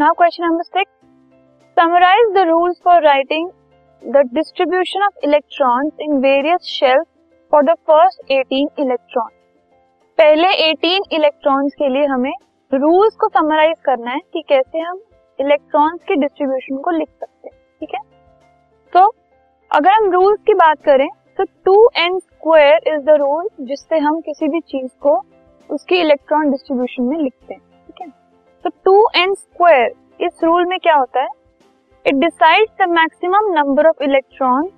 Now question number six summarize the rules for writing the distribution of electrons in various shells for the first 18 electron पहले 18 electrons के लिए हमें rules को summarise करना है कि कैसे हम इलेक्ट्रॉन्स के डिस्ट्रीब्यूशन को लिख सकते हैं, ठीक है? तो अगर हम रूल्स की बात करें तो two n square is the rule जिससे हम किसी भी चीज़ को उसकी इलेक्ट्रॉन डिस्ट्रीब्यूशन में लिखते हैं है। तो टू एन स्क्वायर इस रूल में क्या होता है? It decides the maximum number of electron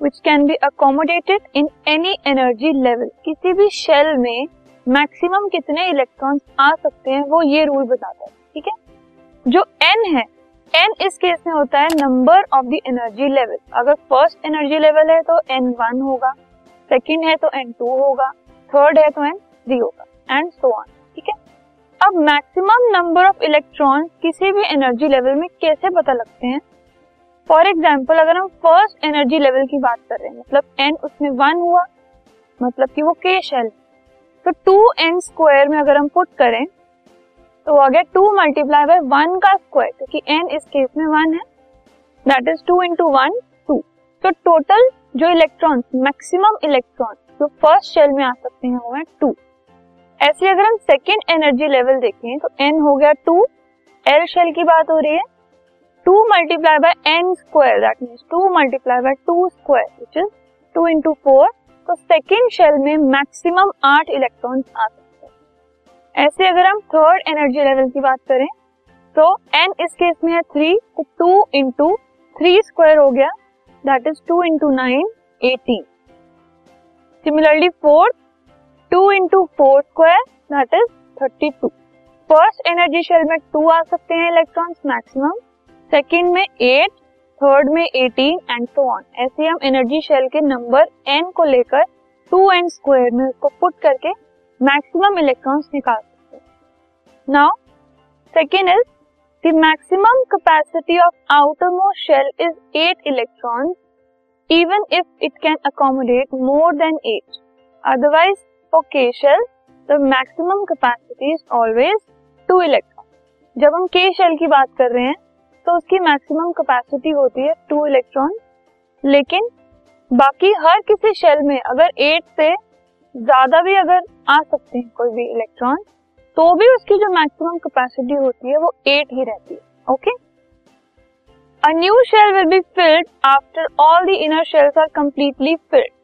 which can be accommodated in any energy level किसी भी शेल में मैक्सिमम कितने इलेक्ट्रॉन्स आ सकते हैं, वो ये रूल बताता है, ठीक है? जो एन है एन इस केस में होता है number of the energy level अगर फ़र्स्ट एनर्जी लेवल है तो एन वन होगा सेकेंड है तो एन टू होगा थर्ड है तो एन थ्री होगा एंड सो ऑन अब मैक्सिमम नंबर ऑफ़ इलेक्ट्रॉन किसी भी एनर्जी लेवल में कैसे पता लगते हैं? फॉर एग्ज़ाम्पल अगर हम फ़र्स्ट एनर्जी लेवल की बात कर रहे हैं मतलब एन उसमें वन हुआ मतलब कि वो के शेल तो टू एन स्क्वायर में अगर हम पुट करें तो आ गया टू मल्टीप्लाई बाय वन का स्क्वायर क्योंकि एन इस केस में वन है। That is two into one two तो टोटल जो इलेक्ट्रॉन मैक्सिमम इलेक्ट्रॉन जो फ़र्स्ट शेल में आ सकते हैं, वो है टू ऐसे अगर हम सेकेंड एनर्जी लेवल देखें तो एन हो गया टू एल शेल की बात हो रही है। Two multiply by n square that means two multiply by two square which is two into four तो सेकेंड शेल में मैक्सिमम आठ इलेक्ट्रॉन आ सकते हैं। ऐसे अगर हम थर्ड एनर्जी लेवल की बात करें तो एन इस केस में है थ्री तो टू इंटू थ्री स्क्वायर हो गया that is two into nine eighteen similarly fourth two into four square that is thirty two first energy shell में टू आ सकते हैं इलेक्ट्रॉन्स मैक्सिमम सेकेंड में एट थर्ड में 18 एंड सो ऑन ऐसे हम एनर्जी शेल के नंबर एन को लेकर टू एन स्क्वायर में उसको पुट करके मैक्सिमम इलेक्ट्रॉन्स निकाल सकते हैं। Now second is the maximum capacity of outermost shell is eight electrons even if it can accommodate more than eight otherwise for K shell the maximum capacity is always two electron जब हम के shell की बात कर रहे हैं तो उसकी मैक्सिमम कैपेसिटी होती है टू इलेक्ट्रॉन लेकिन बाकी हर किसी शेल में अगर एट से ज़्यादा भी अगर आ सकते हैं कोई भी इलेक्ट्रॉन तो भी उसकी जो मैक्सिमम कैपेसिटी होती है वो एट ही रहती है okay a new shell will be filled after all the inner shells are completely filled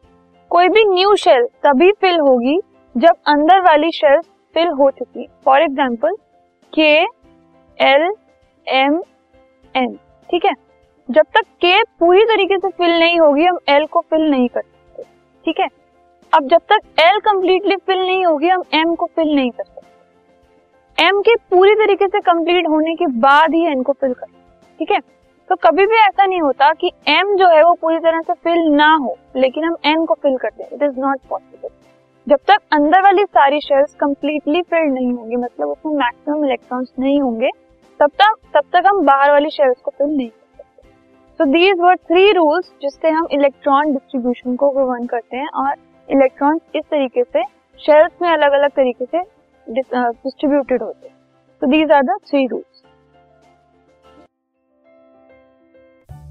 कोई भी न्यू शेल तभी फिल होगी जब अंदर वाली शेल फिल हो चुकी। For example K L M N ठीक है? जब तक के पूरी तरीके से फिल नहीं होगी, हम एल को फिल नहीं कर सकते, ठीक है? अब जब तक एल कंप्लीटली फिल नहीं होगी, हम एम को फिल नहीं कर सकते। एम के पूरी तरीके से कंप्लीट होने के बाद ही एन को फिल कर ठीक है? तो कभी भी ऐसा नहीं होता कि एम जो है वो पूरी तरह से फिल ना हो, लेकिन हम एन को फिल करते हैं। इट इज़ नॉट पॉसिबल जब तक अंदर वाली सारी शेल्स कंप्लीटली फिल्ड नहीं होंगी मतलब उसमें मैक्सिमम इलेक्ट्रॉन्स नहीं होंगे, तब तक तब तक हम बाहर वाली शेल्स को फिल नहीं कर सकते। So these were three rules जिससे हम इलेक्ट्रॉन डिस्ट्रीब्यूशन को गवर्न करते हैं और इलेक्ट्रॉन इस तरीके से शेल्स में अलग अलग तरीके से डिस्ट्रीब्यूटेड होते हैं। So these are the three rules